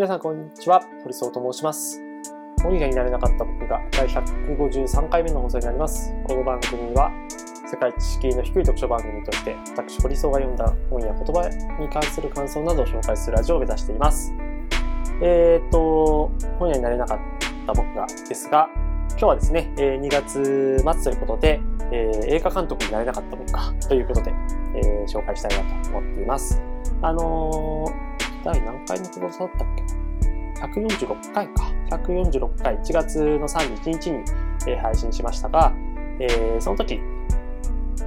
皆さんこんにちは、堀総と申します。本屋になれなかった僕が第153回目の放送になります。この番組は世界知識の低い読書番組として私堀総が読んだ本や言葉に関する感想などを紹介するラジオを目指しています。えーと、本屋になれなかった僕がですが、今日はですね、え2月末ということで、えー映画監督になれなかった僕かということで、えー紹介したいなと思っています。あのー第何回の放送だったっけ ?146 回か。146回、1月の31日に、えー配信しましたが、えーその時、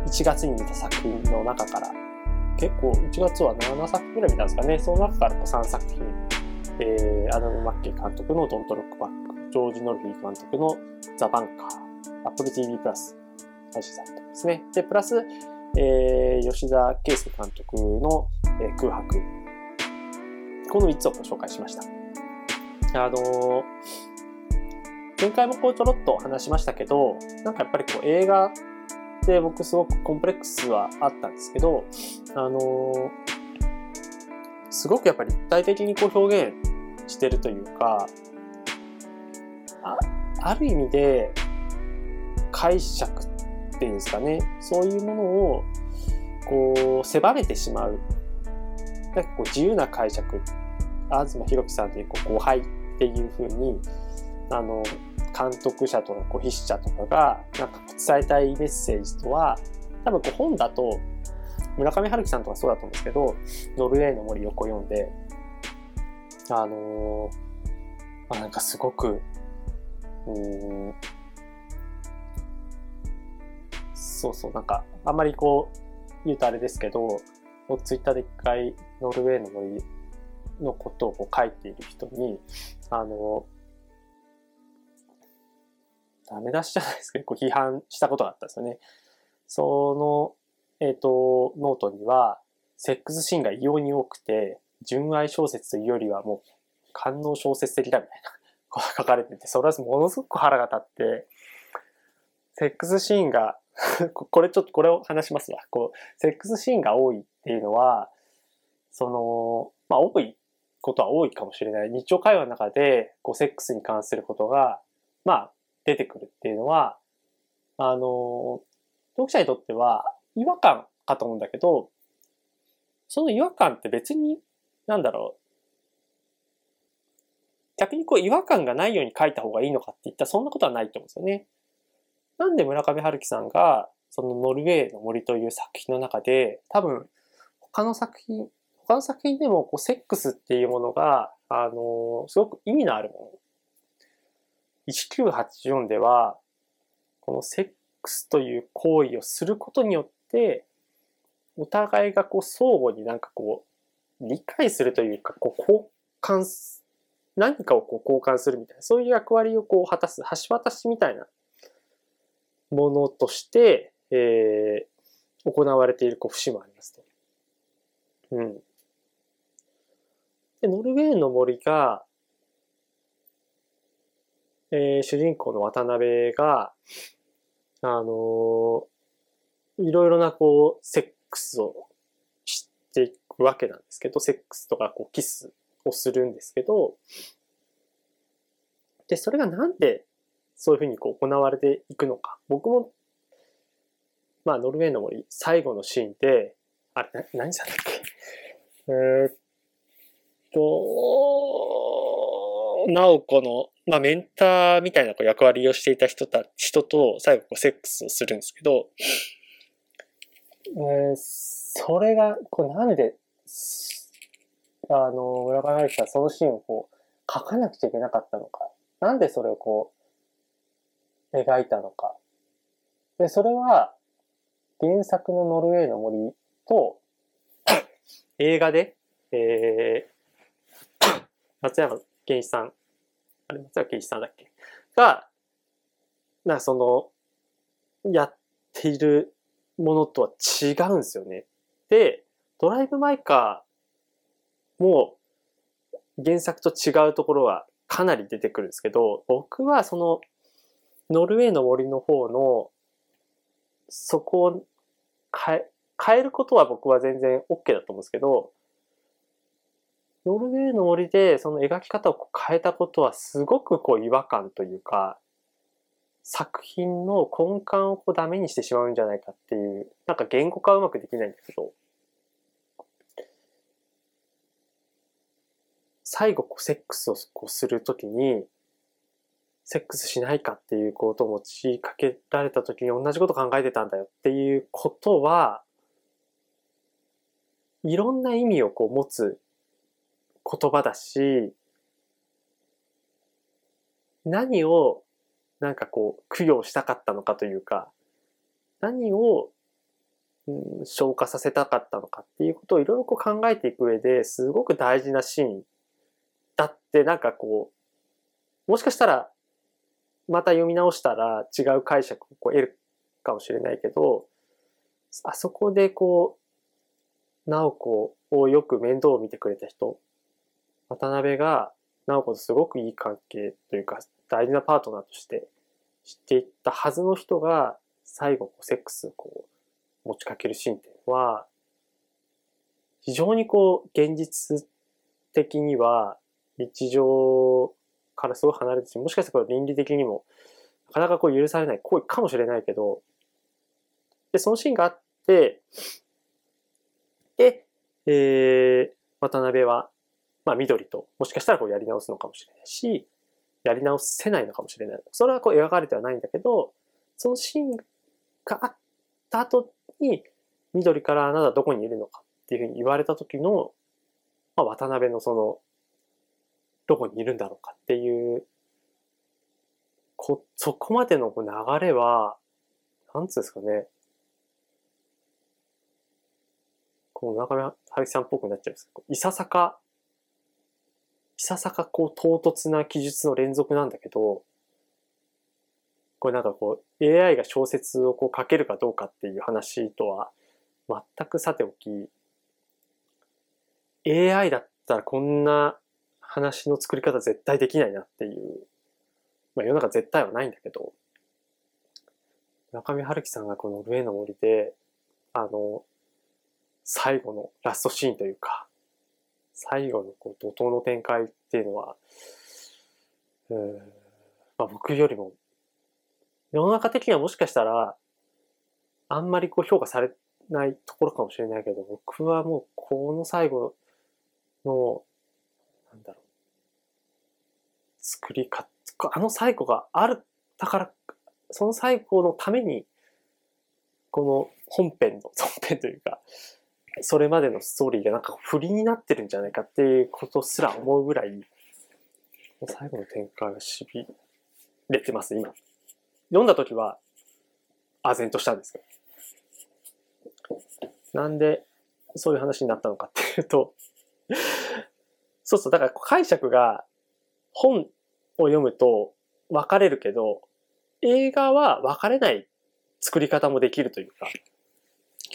1月に見た作品の中から、結構1月は7作ぐらい見たんですかね。その中から3作品、えーアダム・マッケイ監督のドント・ロックバック、ジョージ・ノルフィー監督のザ・バンカー、Apple TV プラス配信されてますね。で、プラス、えー吉田圭佑監督の、えー空白。この3つをご紹介しました。あの前回もこうちょろっと話しましたけど、なんかやっぱりこう映画って僕すごくコンプレックスはあったんですけど、あのすごくやっぱり立体的にこう表現してるというか、あある意味で解釈っていうんですかね、そういうものをこう狭めてしまう。なんかこう自由な解釈、東博樹さんというこう後輩っていう風に、あの、監督者とかこう筆者とかがなんか伝えたいメッセージとは、多分こう本だと、村上春樹さんとかそうだと思うんですけど、ノルウェーの森をこう読んで、あのーまあ、なんかすごく、うん、そうそう、なんか、あんまりこう、言うとあれですけど、ツイッターで一回、ノルウェーの森のことを書いている人に、あの、ダメ出しじゃないですけど、こう批判したことがあったんですよね。その、えっ、と、ノートには、セックスシーンが異様に多くて、純愛小説というよりはもう、官能小説的だみたいなことが書かれてて、それはものすごく腹が立って、セックスシーンが、これちょっとこれを話しますわ。こう、セックスシーンが多いっていうのは、その、まあ多いことは多いかもしれない。日常会話の中で、こう、セックスに関することが、まあ、出てくるっていうのは、あの、読者にとっては違和感かと思うんだけど、その違和感って別に、なんだろう、逆にこう違和感がないように書いた方がいいのかって言ったらそんなことはないと思うんですよね。なんで村上春樹さんが、そのノルウェーの森という作品の中で、多分、他の作品、他の作品でもこうセックスっていうものが、あの、すごく意味のあるもの。1984では、このセックスという行為をすることによって、お互いがこう相互になんかこう、理解するというか、こう交換す、何かをこう交換するみたいな、そういう役割をこう果たす、橋渡しみたいなものとして、えー、行われているこう節もありますと。うん。で、ノルウェーの森が、えー主人公の渡辺が、あのーいろいろなこう、セックスをしていくわけなんですけど、セックスとかこう、キスをするんですけど、で、それがなんでそういうふうにこう行われていくのか。僕も、まあ、ノルウェーの森、最後のシーンで、あれ、な何さんだっけ？えーっと、ナオコの、まあ、メンターみたいなこう役割をしていた人た、人と最後こうセックスをするんですけど、えーそれが、こうなんで、あの、村上春樹さんそのシーンをこう、書かなくちゃいけなかったのか。なんでそれをこう、描いたのか。で、それは、原作のノルウェーの森と、映画で、えー、松山健一さん、あれ、松山健一さんだっけ？が、なその、やっているものとは違うんですよね。で、ドライブ・マイ・カーも原作と違うところはかなり出てくるんですけど、僕はその、ノルウェーの森の方の、そこを変え、変えることは僕は全然 OK だと思うんですけど、ノルウェーの森でその描き方を変えたことはすごくこう違和感というか、作品の根幹をこうダメにしてしまうんじゃないかっていう、なんか言語化はうまくできないんだけど、最後こうセックスをこうするときに、セックスしないかっていうことを持ちかけられたときに同じこと考えてたんだよっていうことは、いろんな意味をこう持つ言葉だし、何をなんかこう供養したかったのかというか、何を、うん、消化させたかったのかっていうことをいろいろこう考えていく上ですごく大事なシーンだってなんかこう、もしかしたらまた読み直したら違う解釈をこう得るかもしれないけど、あそこでこう、直子をよく面倒を見てくれた人渡辺が直子とすごくいい関係というか大事なパートナーとして知っていったはずの人が最後セックスをこう持ちかけるシーンっていうのは非常にこう現実的には日常からすごい離れてしもしかしたら倫理的にもなかなかこう許されない行為かもしれないけどでそのシーンがあってで、えー、渡辺はまあ、緑と、もしかしたらこうやり直すのかもしれないし、やり直せないのかもしれない。それはこう描かれてはないんだけど、そのシーンがあった後に、緑からあなたどこにいるのかっていうふうに言われた時の、まあ、渡辺のその、どこにいるんだろうかっていう、こ、そこまでの流れは、なんつうんですかね。こう、中村春樹さんっぽくなっちゃうんですけど、いささかささかこう唐突な記述の連続なんだけど、これなんかこう AI が小説をこう書けるかどうかっていう話とは全くさておき、AI だったらこんな話の作り方絶対できないなっていう、まあ世の中絶対はないんだけど、中見春樹さんがこのノルウェーの森で、あの、最後のラストシーンというか、最後のこう怒涛の展開っていうのは、うんまあ、僕よりも、世の中的にはもしかしたら、あんまりこう評価されないところかもしれないけど、僕はもうこの最後の、なんだろう、作り方、あの最後がある、だから、その最後のために、この本編の、本編というか、それまでのストーリーがなんか不利になってるんじゃないかっていうことすら思うぐらい、最後の展開がしびれてます、今。読んだ時は、唖然としたんですけど。なんで、そういう話になったのかっていうとそうそう、だから解釈が本を読むと分かれるけど、映画は分かれない作り方もできるというか、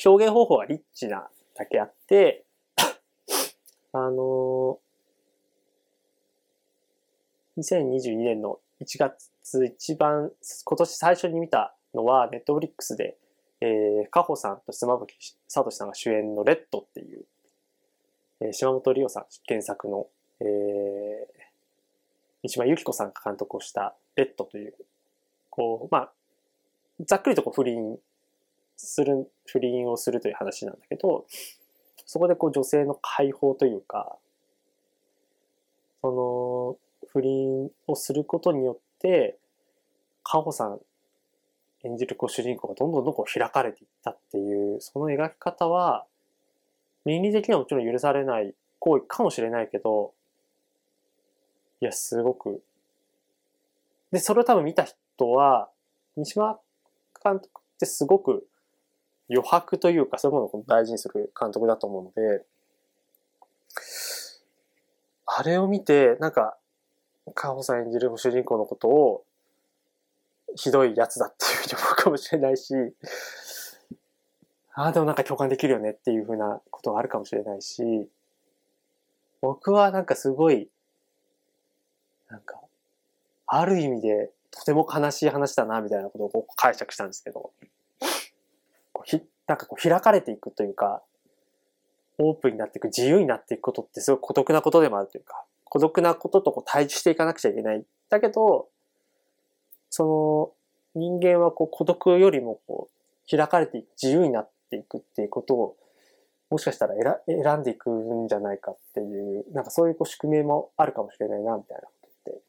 表現方法がリッチなだけあって、あのー、2022年の1月一番、今年最初に見たのは、ネットフリックスで、えー、カホさんと妻夫木聡さんが主演のレッドっていう、えー、島本理夫さん原作の、えー、三島由紀子さんが監督をしたレッドという、こう、まあ、ざっくりとこう不倫する、不倫をするという話なんだけど、そこでこう女性の解放というか、その不倫をすることによって、カホさん演じるこう主人公がどんどんどんどん開かれていったっていう、その描き方は、倫理的にはもちろん許されない行為かもしれないけど、いや、すごく。で、それを多分見た人は、西島監督ってすごく余白というか、そういうものを大事にする監督だと思うので、あれを見て、なんか、カホさん演じる主人公のことを、ひどいやつだっていうふうに思うかもしれないし、ああ、でもなんか共感できるよねっていうふうなことがあるかもしれないし、僕はなんかすごい、なんか、ある意味でとても悲しい話だな、みたいなことを解釈したんですけど、ひ、なんかこう開かれていくというか、オープンになっていく、自由になっていくことってすごい孤独なことでもあるというか、孤独なこととこう対峙していかなくちゃいけない。だけど、その人間はこう孤独よりもこう開かれていく、自由になっていくっていうことを、もしかしたら選んでいくんじゃないかっていう、なんかそういうこう宿命もあるかもしれないな、みたいなことって、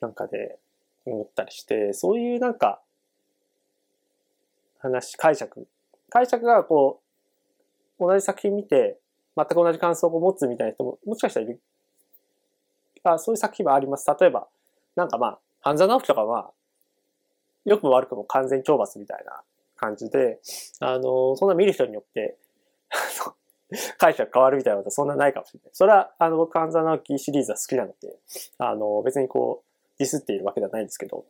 なんかで思ったりして、そういうなんか、話、解釈。解釈がこう、同じ作品見て、全く同じ感想を持つみたいな人も、もしかしたらいる。あそういう作品はあります。例えば、なんかまあ、半沢直樹とかは、良くも悪くも完全懲罰みたいな感じで、あの、そんな見る人によって、解釈変わるみたいなことはそんなないかもしれない。それは、あの、僕、半沢直樹シリーズは好きなので、あの、別にこう、ディスっているわけではないんですけど、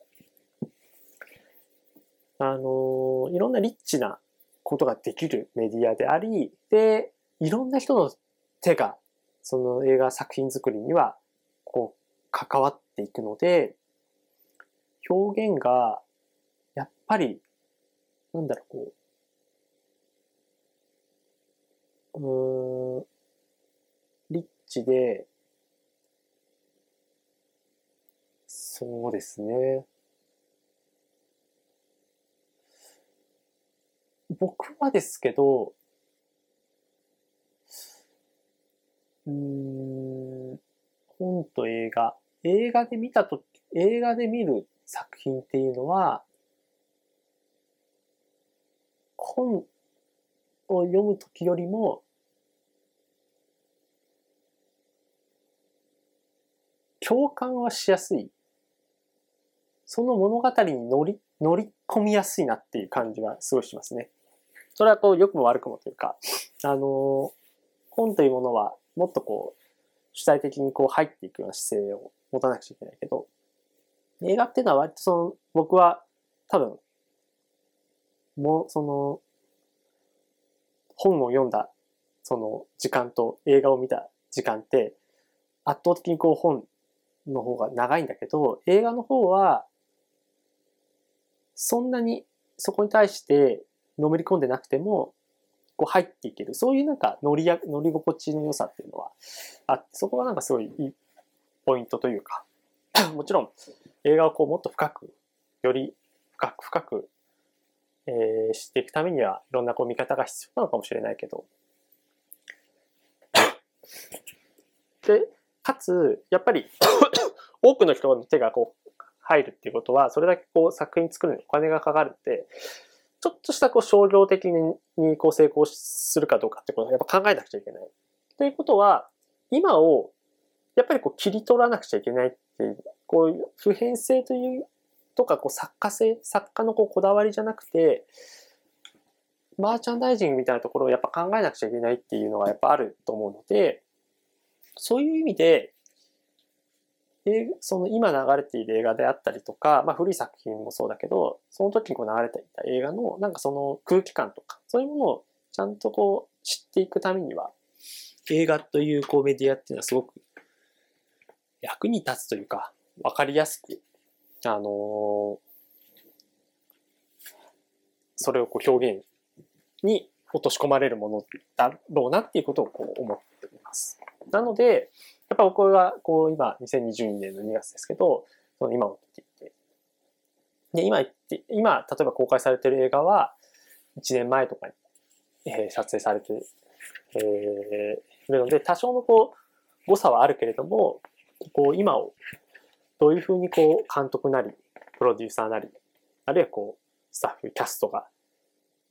あの、いろんなリッチなことができるメディアであり、で、いろんな人の手が、その映画作品作りには、こう、関わっていくので、表現が、やっぱり、なんだろう、こう、うん、リッチで、そうですね。僕はですけど、うん、本と映画。映画で見たとき、映画で見る作品っていうのは、本を読むときよりも、共感はしやすい。その物語に乗り、乗り込みやすいなっていう感じはすごいしますね。それはこう、良くも悪くもというか、あの、本というものはもっとこう、主体的にこう入っていくような姿勢を持たなくちゃいけないけど、映画っていうのは割とその、僕は多分、もうその、本を読んだその時間と映画を見た時間って圧倒的にこう本の方が長いんだけど、映画の方はそんなにそこに対してのめり込んでなくても、こう入っていける。そういうなんか乗りや、乗り心地の良さっていうのはあって、そこがなんかすごいいいポイントというか、もちろん映画をこうもっと深く、より深く深く、えー、していくためには、いろんなこう見方が必要なのかもしれないけど、で、かつ、やっぱり 多くの人の手がこう入るっていうことは、それだけこう作品作るのにお金がかかるって、ちょっとしたこう商業的にこう成功するかどうかってことをやっぱ考えなくちゃいけない。ということは、今をやっぱりこう切り取らなくちゃいけないっていう、こういう普遍性というとかこう作家性、作家のこうこだわりじゃなくて、マーチャンダイジングみたいなところをやっぱ考えなくちゃいけないっていうのがやっぱあると思うので、そういう意味で、その今流れている映画であったりとか、まあ古い作品もそうだけど、その時にこう流れていた映画のなんかその空気感とか、そういうものをちゃんとこう知っていくためには、映画というこうメディアっていうのはすごく役に立つというか、わかりやすく、あのー、それをこう表現に落とし込まれるものだろうなっていうことをこう思っています。なので、っぱ僕はこう今2022年の2月ですけど、その今を見ていて。で、今言って、今、例えば公開されてる映画は、1年前とかに、えー、撮影されて、えー、いるので、多少のこう、誤差はあるけれども、こう、今を、どういうふうにこう、監督なり、プロデューサーなり、あるいはこう、スタッフ、キャストが、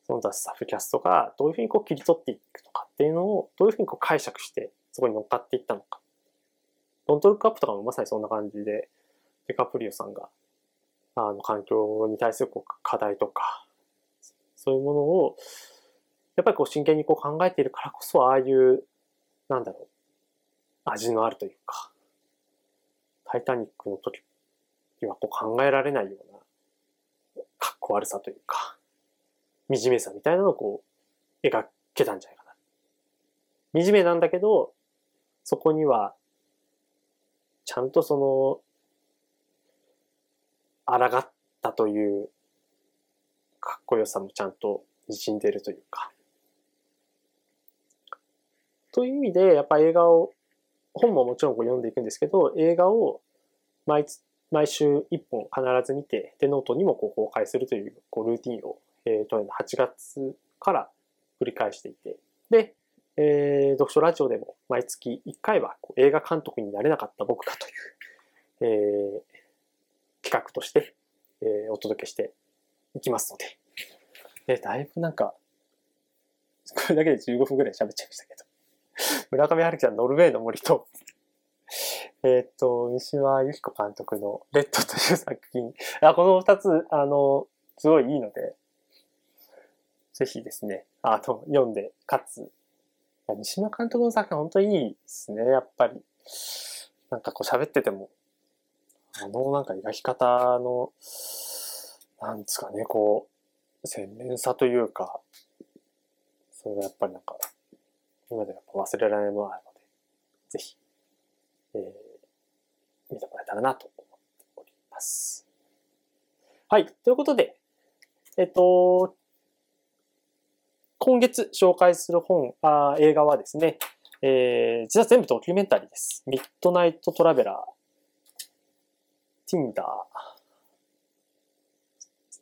その他スタッフ、キャストが、どういうふうにこう切り取っていくとかっていうのを、どういうふうにこう解釈して、そこに乗っかっていったのか。ドントルックアップとかもまさにそんな感じで、デカプリオさんが、あの、環境に対するこう課題とか、そういうものを、やっぱりこう真剣にこう考えているからこそ、ああいう、なんだろう、味のあるというか、タイタニックの時にはこう考えられないような、かっこ悪さというか、惨めさみたいなのをこう、描けたんじゃないかな。惨めなんだけど、そこにはちゃんとその、抗ったというかっこよさもちゃんと滲んでるというか、という意味で、やっぱ映画を、本ももちろんこう読んでいくんですけど、映画を毎毎週1本必ず見て、で、ノートにもこう公開するというこうルーティンを、えー、去年の8月から繰り返していて、で、えー、読書ラジオでも毎月1回はこう映画監督になれなかった僕がという、えー、企画として、えー、お届けしていきますので、えー、だいぶなんか、これだけで15分くらい喋っちゃいましたけど、村上春樹さんノルウェーの森と、えっ、と、三島由紀子監督のレッドという作品。あこの二つ、あの、すごいいいので、ぜひですね、あの、読んで、かつ、三島監督の作品本当にいいですね、やっぱり。なんかこう喋ってても、あのなんか描き方の、なんですかね、こう、洗練さというか、それがやっぱりなんか、今でやっぱ忘れられないものがあるので、ぜひ、えー、見てもらえたらなと思っております。はい。ということで、えっと、今月紹介する本、あ映画はですね、えー、実は全部ドキュメンタリーです。ミッドナイトトラベラー、ティンダー、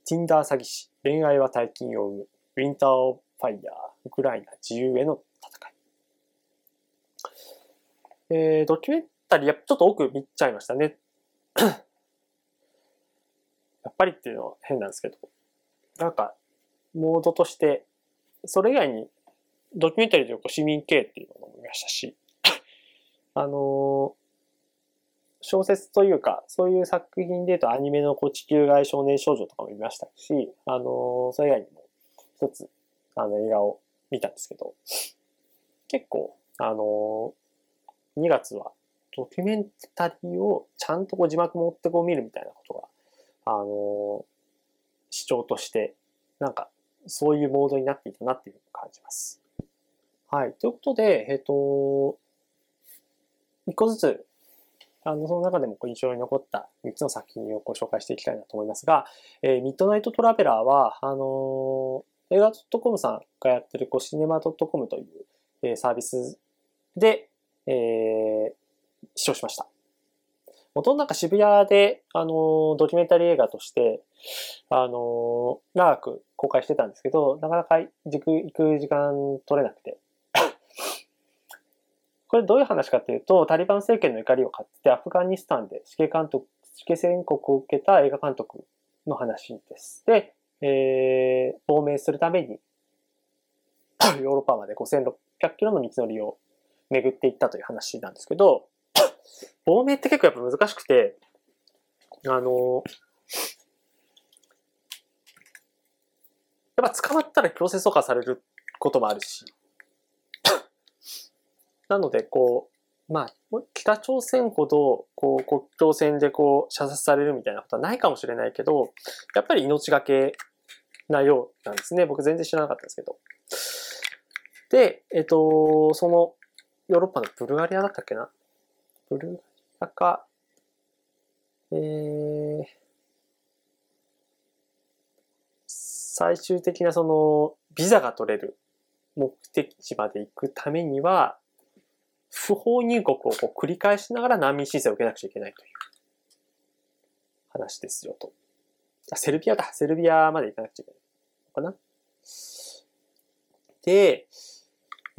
ティンダー詐欺師、恋愛は大金を生む、ウィンター・オン・ファイヤー、ウクライナ自由への戦い。えー、ドキュメンタリー、ちょっと多く見ちゃいましたね。やっぱりっていうのは変なんですけど、なんか、モードとしてそれ以外にドキュメンタリーというか市民系っていうものも見ましたし、あの小説というか、そういう作品で言うとアニメのこう地球外少年少女とかも見ましたし、あのそれ以外にも一つ、あの映画を見たんですけど、結構、あの2月はドキュメンタリーをちゃんとこう字幕持ってこう見るみたいなことが、あの主張として、なんかそういうモードになっていたなっていう感じます。はい。ということで、えっ、ー、と、一個ずつ、あの、その中でも印象に残った3つの作品をご紹介していきたいなと思いますが、えー、ミッドナイトトラベラーは、あのー、映画 .com さんがやってるこうシネマ .com という、えー、サービスで、えー、視聴しました。元なんか渋谷で、あの、ドキュメンタリー映画として、あの、長く公開してたんですけど、なかなか行く行く時間取れなくて。これどういう話かっていうと、タリバン政権の怒りを買ってアフガニスタンで死刑監督、死刑宣告を受けた映画監督の話です。で、えー、亡命するために、ヨーロッパまで5600キロの道のりを巡っていったという話なんですけど、亡命って結構やっぱ難しくて、あの、やっぱ捕まったら強制送還されることもあるし、なので、こう、まあ、北朝鮮ほど、こう、国境線でこう、射殺されるみたいなことはないかもしれないけど、やっぱり命がけなようなんですね。僕全然知らなかったんですけど。で、えっと、その、ヨーロッパのブルガリアだったっけなブルガリアか、えー、最終的なその、ビザが取れる目的地まで行くためには、不法入国をこう繰り返しながら難民申請を受けなくちゃいけないという話ですよと。あ、セルビアだ。セルビアまで行かなくちゃいけないのかな。で、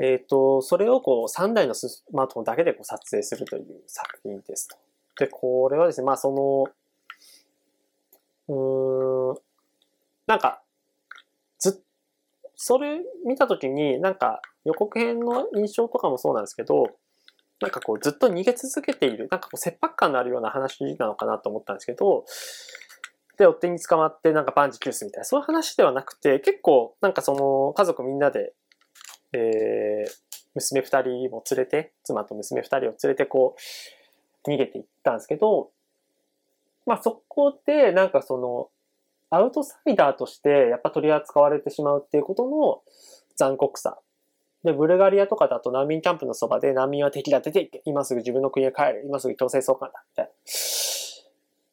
えっ、ー、と、それをこう3台のスマートフォンだけでこう撮影するという作品ですと。で、これはですね、まあその、うん、なんか、ずそれ見たときに、なんか予告編の印象とかもそうなんですけど、なんかこうずっと逃げ続けている、なんかこう切迫感のあるような話なのかなと思ったんですけど、で、追っ手に捕まってなんかバンジキュースみたいな、そういう話ではなくて、結構なんかその家族みんなでえー、娘二人も連れて、妻と娘二人を連れてこう、逃げていったんですけど、まあそこでなんかその、アウトサイダーとしてやっぱ取り扱われてしまうっていうことの残酷さ。で、ブルガリアとかだと難民キャンプのそばで難民は敵だ出ていけ今すぐ自分の国へ帰る今すぐ強制送還だみたいな。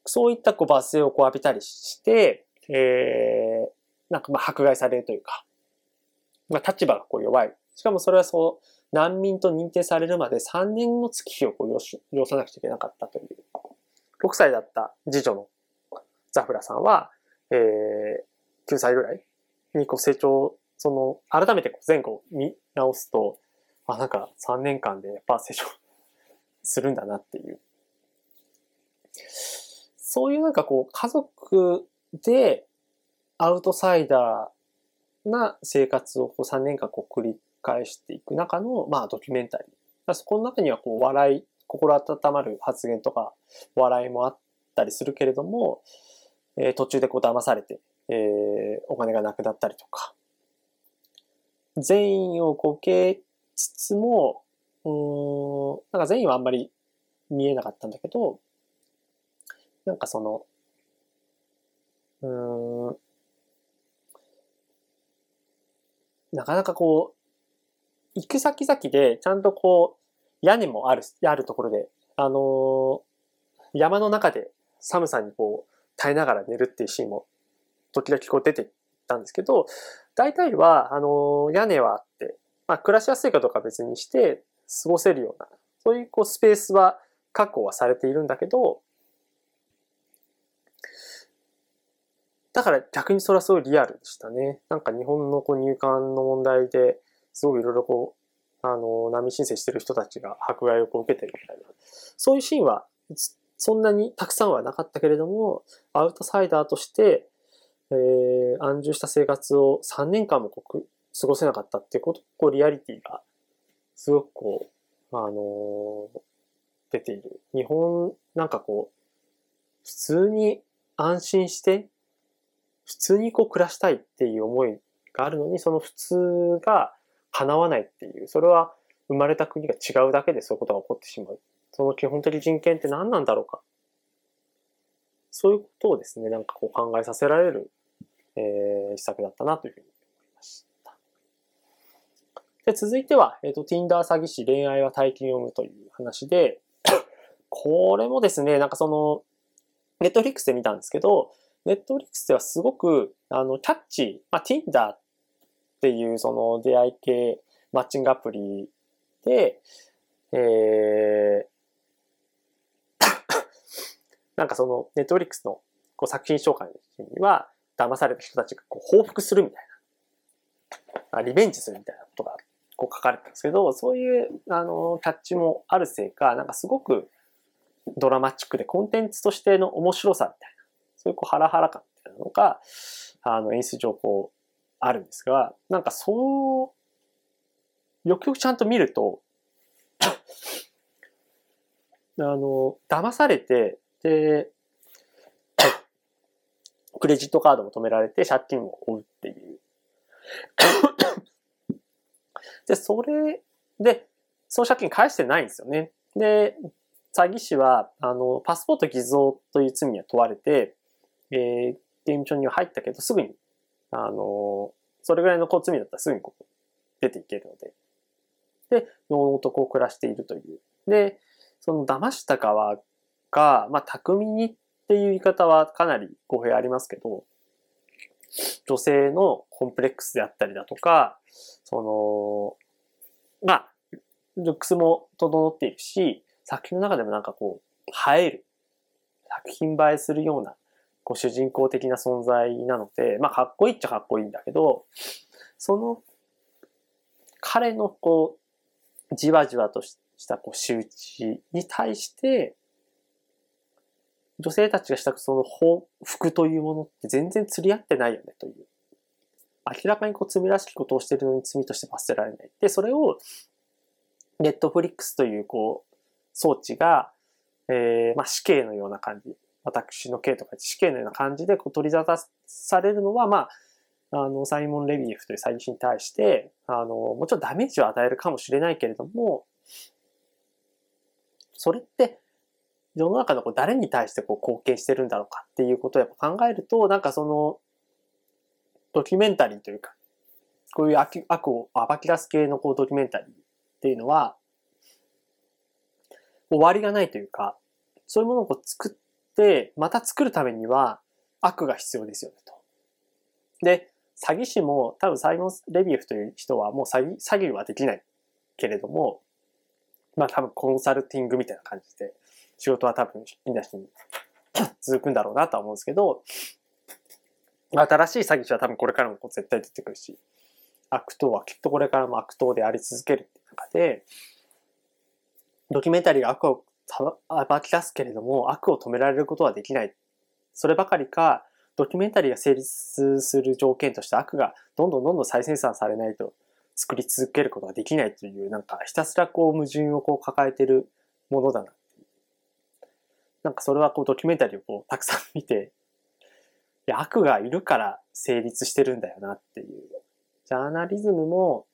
そういったこう罰声をこう浴びたりして、えー、なんかまあ迫害されるというか、まあ、立場がこう弱い。しかもそれはそう、難民と認定されるまで3年の月日をこう要さなくちゃいけなかったという。6歳だった次女のザフラさんは、えー、9歳ぐらいにこう成長、その、改めてこう前後見直すと、あ、なんか3年間でやっぱ成長するんだなっていう。そういうなんかこう家族でアウトサイダーな生活をこう3年間こう繰り返していく中の、まあ、ドキュメンタリー。そこの中にはこう笑い、心温まる発言とか笑いもあったりするけれども、えー、途中でこう騙されて、えー、お金がなくなったりとか、善意をこけつつも、うん、なんか善意はあんまり見えなかったんだけど、なんかその、うん、なかなかこう、行く先々でちゃんとこう、屋根もある、あるところで、あのー、山の中で寒さにこう、耐えながら寝るっていうシーンも時々こう出てたんですけど、大体は、あのー、屋根はあって、まあ、暮らしやすいかどうか別にして過ごせるような、そういうこうスペースは確保はされているんだけど、だから逆にそれはすごいリアルでしたね。なんか日本のこう入管の問題ですごいいろいろこう、あの、難民申請してる人たちが迫害をこう受けてるみたいな。そういうシーンはそんなにたくさんはなかったけれども、アウトサイダーとして、えー、安住した生活を3年間もこう過ごせなかったっていうこと、こうリアリティがすごくこう、あのー、出ている。日本、なんかこう、普通に安心して普通にこう暮らしたいっていう思いがあるのに、その普通が叶わないっていう、それは生まれた国が違うだけでそういうことが起こってしまう。その基本的人権って何なんだろうか。そういうことをですね、なんかこう考えさせられる、えー、一作だったなというふうに思いました。で続いては、えっ、ー、と、Tinder 詐欺師恋愛は大金を生むという話で、これもですね、なんかその、ネットフリックスで見たんですけど、ネットフリックスではすごく、あの、キャッチ、まあ、Tinder っていうその出会い系マッチングアプリで、えー、なんかそのネットフリックスのこう作品紹介の時には、騙された人たちがこう報復するみたいな、リベンジするみたいなことがこう書かれてたんですけど、そういうあのキャッチもあるせいか、なんかすごくドラマチックでコンテンツとしての面白さみたいな。そういうこうハラハラ感みたいなのが、あの演出上こうあるんですが、なんかそう、よくよくちゃんと見ると、あの、騙されて、で、クレジットカードも止められて借金を負うっていう。で、それで、その借金返してないんですよね。で、詐欺師は、あの、パスポート偽造という罪には問われて、えー、ゲーム上には入ったけど、すぐに、あのそれぐらいのこう罪だったらすぐにこう出ていけるので。で、の々とこう暮らしているという。で、その騙した側が、まあ、巧みにっていう言い方はかなり語弊ありますけど、女性のコンプレックスであったりだとか、その、まあ、ルックスも整っているし、作品の中でもなんかこう、映える、作品映えするようなこう主人公的な存在なので、まあかっこいいっちゃかっこいいんだけど、その彼のこう、じわじわとしたこう仕打ちに対して、女性たちがしたくその報復というものって全然釣り合ってないよねという。明らかにこう罪らしきことをしてるのに罪として罰せられない。で、それをネットフリックスというこう装置が、えー、まあ死刑のような感じ。私の刑とか死刑のような感じでこう取り沙汰されるのは、まあ、あの、サイモン・レビエフという詐欺師に対して、あの、もちろんダメージを与えるかもしれないけれども、それって、世の中のこう誰に対してこう貢献してるんだろうかっていうことをやっぱ考えると、なんかその、ドキュメンタリーというか、こういう悪悪を暴き出す系のこうドキュメンタリーっていうのは、終わりがないというか、そういうものをこう作っ、また作るためには悪が必要ですよねと。で、詐欺師も多分サイモン・レビエフという人はもう詐欺詐欺はできない。けれども、まあ多分コンサルティングみたいな感じで、仕事は多分みんなに 続くんだろうなとは思うんですけど、新しい詐欺師は多分これからも絶対出てくるし、悪党はきっとこれからも悪党であり続けるっていう中で、ドキュメンタリーが悪を暴き出すけれども、悪を止められることはできない。そればかりか、ドキュメンタリーが成立する条件として悪がどんどんどんどん再生産されないと作り続けることができないという、なんかひたすらこう矛盾をこう抱えてるものだな。なんかそれはこうドキュメンタリーをこうたくさん見て、いや悪がいるから成立してるんだよなっていう。ジャーナリズムも、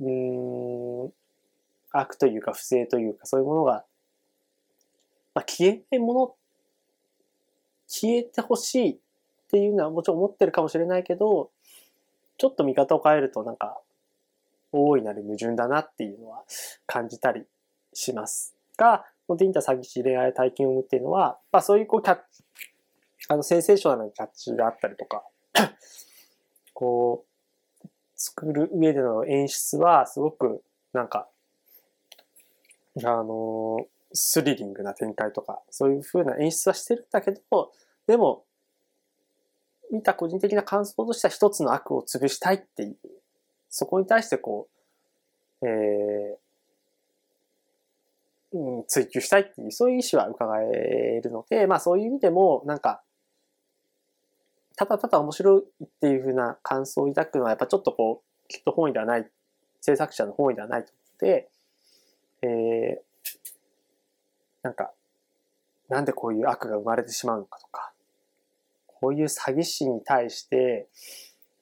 うーん、悪というか不正というかそういうものが、まあ、消えないもの、消えてほしいっていうのはもちろん思ってるかもしれないけど、ちょっと見方を変えるとなんか、大いなる矛盾だなっていうのは感じたりします。が、このディンタ詐欺師恋愛体験を生むっていうのは、まあそういうこうキャッチ、あのセンセーショナルなキャッチがあったりとか、こう、作る上での演出はすごくなんかあの、スリリングな展開とか、そういう風な演出はしてるんだけど、でも、見た個人的な感想としては一つの悪を潰したいっていう、そこに対してこう、えー、うん、追求したいっていう、そういう意思は伺えるので、まあそういう意味でも、なんか、ただただ面白いっていう風な感想を抱くのは、やっぱちょっとこう、きっと本意ではない、制作者の本意ではないと思って、えー、なんか、なんでこういう悪が生まれてしまうのかとか、こういう詐欺師に対して、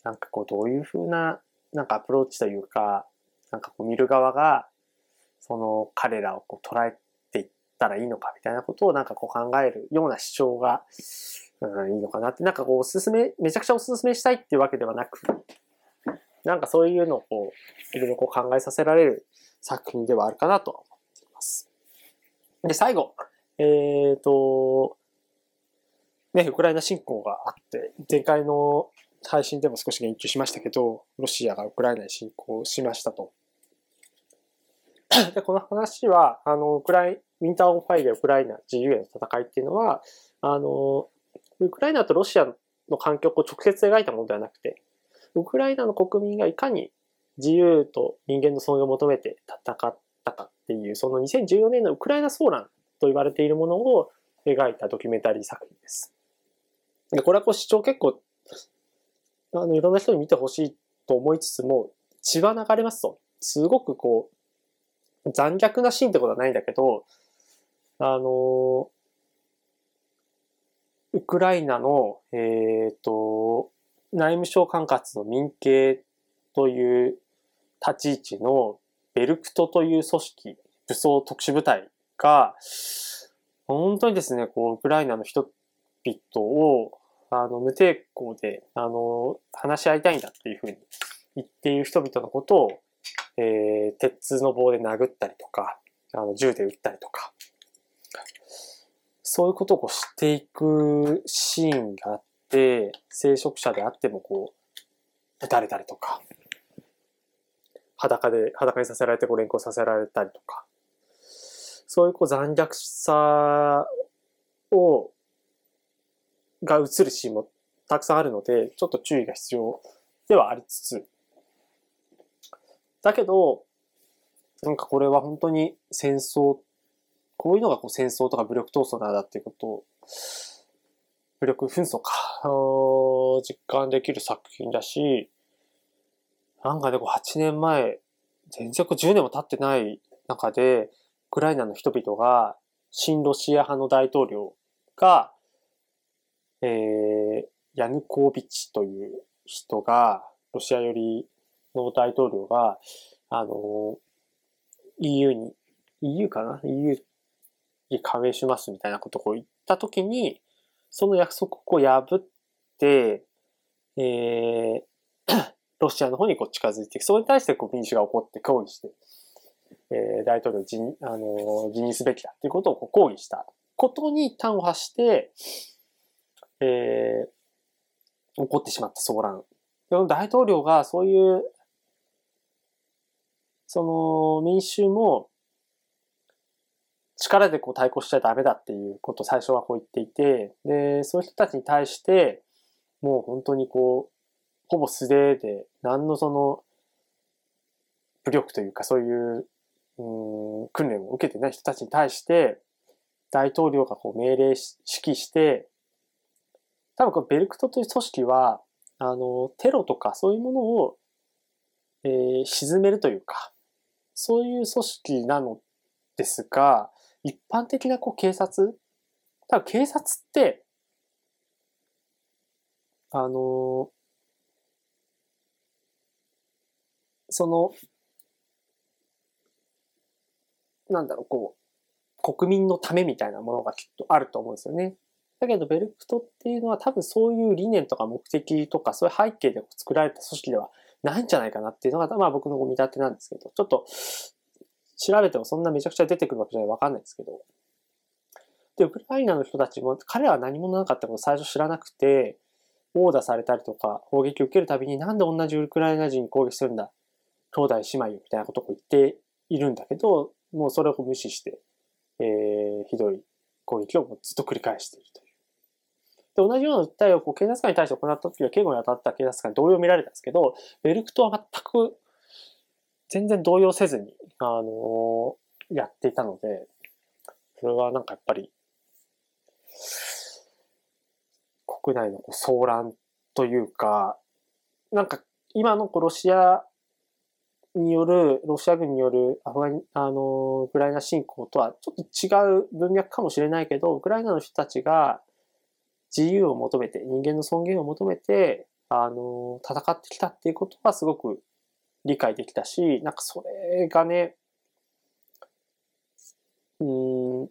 なんかこうどういうふうな、なんかアプローチというか、なんかこう見る側が、その彼らをこう捉えていったらいいのかみたいなことをなんかこう考えるような主張が、うん、いいのかなって、なんかこうおすすめ、めちゃくちゃおすすめしたいっていうわけではなく、なんかそういうのをこう、いろいろこう考えさせられる作品ではあるかなと。で、最後、えっ、ー、と、ね、ウクライナ侵攻があって、前回の配信でも少し言及しましたけど、ロシアがウクライナに侵攻しましたと。で、この話は、あの、ウクライ、ウィンターオンファイヤーウクライナ自由への戦いっていうのは、あの、ウクライナとロシアの関係を直接描いたものではなくて、ウクライナの国民がいかに自由と人間の尊厳を求めて戦ったかっていう、その2014年のウクライナ騒乱と言われているものを描いたドキュメンタリー作品です。でこれはこう視聴結構、あの、いろんな人に見てほしいと思いつつも、血は流れますと。すごくこう、残虐なシーンってことはないんだけど、あの、ウクライナの、えっ、ー、と、内務省管轄の民警という立ち位置のベルクトという組織、武装特殊部隊が、本当にですね、こう、ウクライナの人々を、あの、無抵抗で、あの、話し合いたいんだっていうふうに言っている人々のことを、えー、鉄の棒で殴ったりとか、あの、銃で撃ったりとか、そういうことをこうしていくシーンがあって、聖職者であってもこう、撃たれたりとか、裸で、裸にさせられてこう連行させられたりとか、そういうこう残虐さを、が映るシーンもたくさんあるので、ちょっと注意が必要ではありつつ、だけど、なんかこれは本当に戦争、こういうのがこう戦争とか武力闘争なんだっていうことを、武力紛争か、実感できる作品だし、なんかでも8年前、全然10年も経ってない中で、ウクライナの人々が、親ロシア派の大統領が、えー、ヤヌコービッチという人が、ロシア寄りの大統領が、あの、EU に、EU かな ?EU に加盟しますみたいなことを言ったときに、その約束を破って、えー、ロシアの方にこう近づいて。それに対してこう民主が起こって抗議して、えー、大統領辞、あの辞任すべきだっていうことをこう抗議したことに端を発して、えー、起こってしまった騒乱。大統領がそういうその民衆も力でこう対抗しちゃダメだっていうことを最初はこう言っていて、で、そういう人たちに対して、もう本当にこう、ほぼ素手で、何のその、武力というかそういう、うん、訓練を受けてない人たちに対して、大統領がこう命令し、指揮して、多分このベルクトという組織は、あの、テロとかそういうものを、えー、沈めるというか、そういう組織なのですが、一般的なこう警察、多分警察って、あの、その、なんだろう、こう、国民のためみたいなものがきっとあると思うんですよね。だけど、ベルクトっていうのは多分そういう理念とか目的とか、そういう背景で作られた組織ではないんじゃないかなっていうのが、まあ僕の見立てなんですけど、ちょっと調べてもそんなめちゃくちゃ出てくるわけじゃわかんないですけど。で、ウクライナの人たちも、彼は何者なかったことを最初知らなくて、殴打されたりとか、砲撃を受けるたびになんで同じウクライナ人に攻撃するんだ兄弟姉妹みたいなことを言っているんだけど、もうそれを無視して、えー、ひどい攻撃をずっと繰り返しているという。で、同じような訴えをこう警察官に対して行った時は、警護に当たった警察官に同様見られたんですけど、ベルクトは全く全然動揺せずに、あのー、やっていたので、それはなんかやっぱり、国内のこう騒乱というか、なんか今のこうロシアによる、ロシア軍によるアフガニ、あの、ウクライナ侵攻とはちょっと違う文脈かもしれないけど、ウクライナの人たちが自由を求めて、人間の尊厳を求めて、あの、戦ってきたっていうことはすごく理解できたし、なんかそれがね、うん、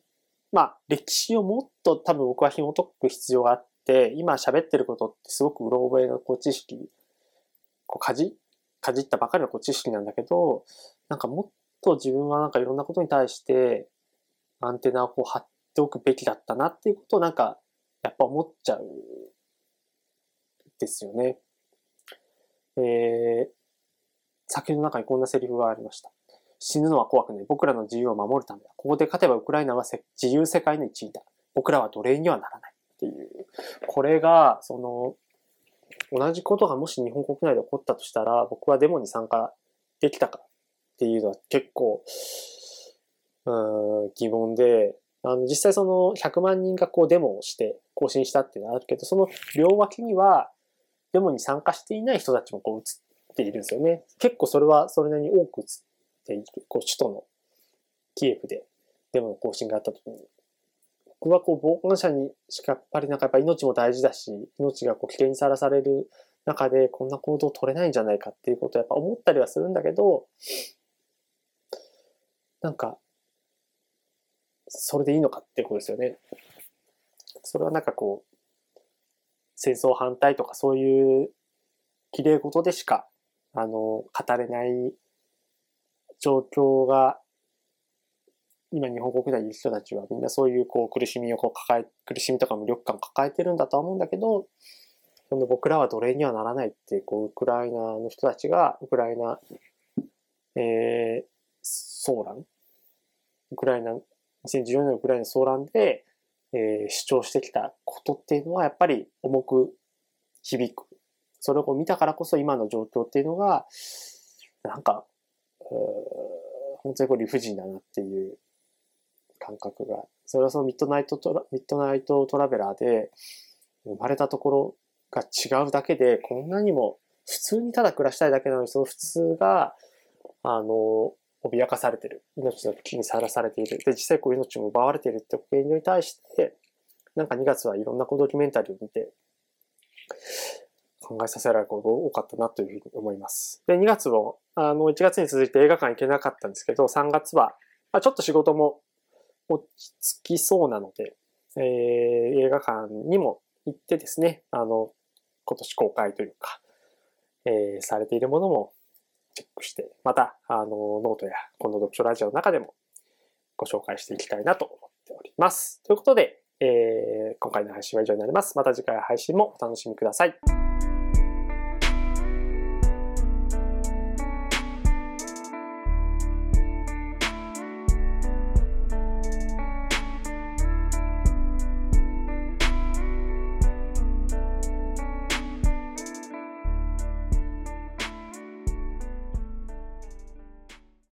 まあ、歴史をもっと多分僕は紐解く必要があって、今喋ってることってすごくうろ覚えのこう知識、こうかじかじったばかりのこう知識なんだけど、なんかもっと自分はなんかいろんなことに対してアンテナをこう張っておくべきだったなっていうことをなんかやっぱ思っちゃうですよね。えー、作品の中にこんなセリフがありました。死ぬのは怖くない。僕らの自由を守るためだ。ここで勝てばウクライナは自由世界の一員だ。僕らは奴隷にはならない。っていう。これが、その、同じことがもし日本国内で起こったとしたら、僕はデモに参加できたかっていうのは結構、うん、疑問で、あの、実際その100万人がこうデモをして更新したっていうのはあるけど、その両脇にはデモに参加していない人たちもこう映っているんですよね。結構それはそれなりに多く映っている。こう首都のキエフでデモの更新があった時に。僕はこう、傍観者にしかやっぱりなんかやっぱ命も大事だし、命がこう危険にさらされる中でこんな行動を取れないんじゃないかっていうことをやっぱ思ったりはするんだけど、なんか、それでいいのかっていうことですよね。それはなんかこう、戦争反対とかそういう綺麗事でしか、あの、語れない状況が今日本国内にいる人たちはみんなそういうこう苦しみをこう抱え、苦しみとか無力感を抱えてるんだとは思うんだけど、今度僕らは奴隷にはならないっていう、こう、ウクライナの人たちが、ウクライナ、えー、騒乱ウクライナ、2014年のウクライナ騒乱で、えー、主張してきたことっていうのはやっぱり重く響く。それを見たからこそ今の状況っていうのが、なんか、本当にこれ理不尽だなっていう感覚が。それはそのミッドナイトトラ、ミッドナイトトラベラーで生まれたところが違うだけで、こんなにも普通にただ暮らしたいだけなのに、その普通が、あの、脅かされてる。命の危機にさらされている。で、実際こう命も奪われているって現状に対して、なんか2月はいろんなドキュメンタリーを見て、考えさせられることが多かったなというふうに思います。で、2月も、あの、1月に続いて映画館行けなかったんですけど、3月は、まあ、ちょっと仕事も落ち着きそうなので、えー、映画館にも行ってですね、あの、今年公開というか、えー、されているものもチェックして、また、あの、ノートやこの読書ラジオの中でもご紹介していきたいなと思っております。ということで、えー、今回の配信は以上になります。また次回配信もお楽しみください。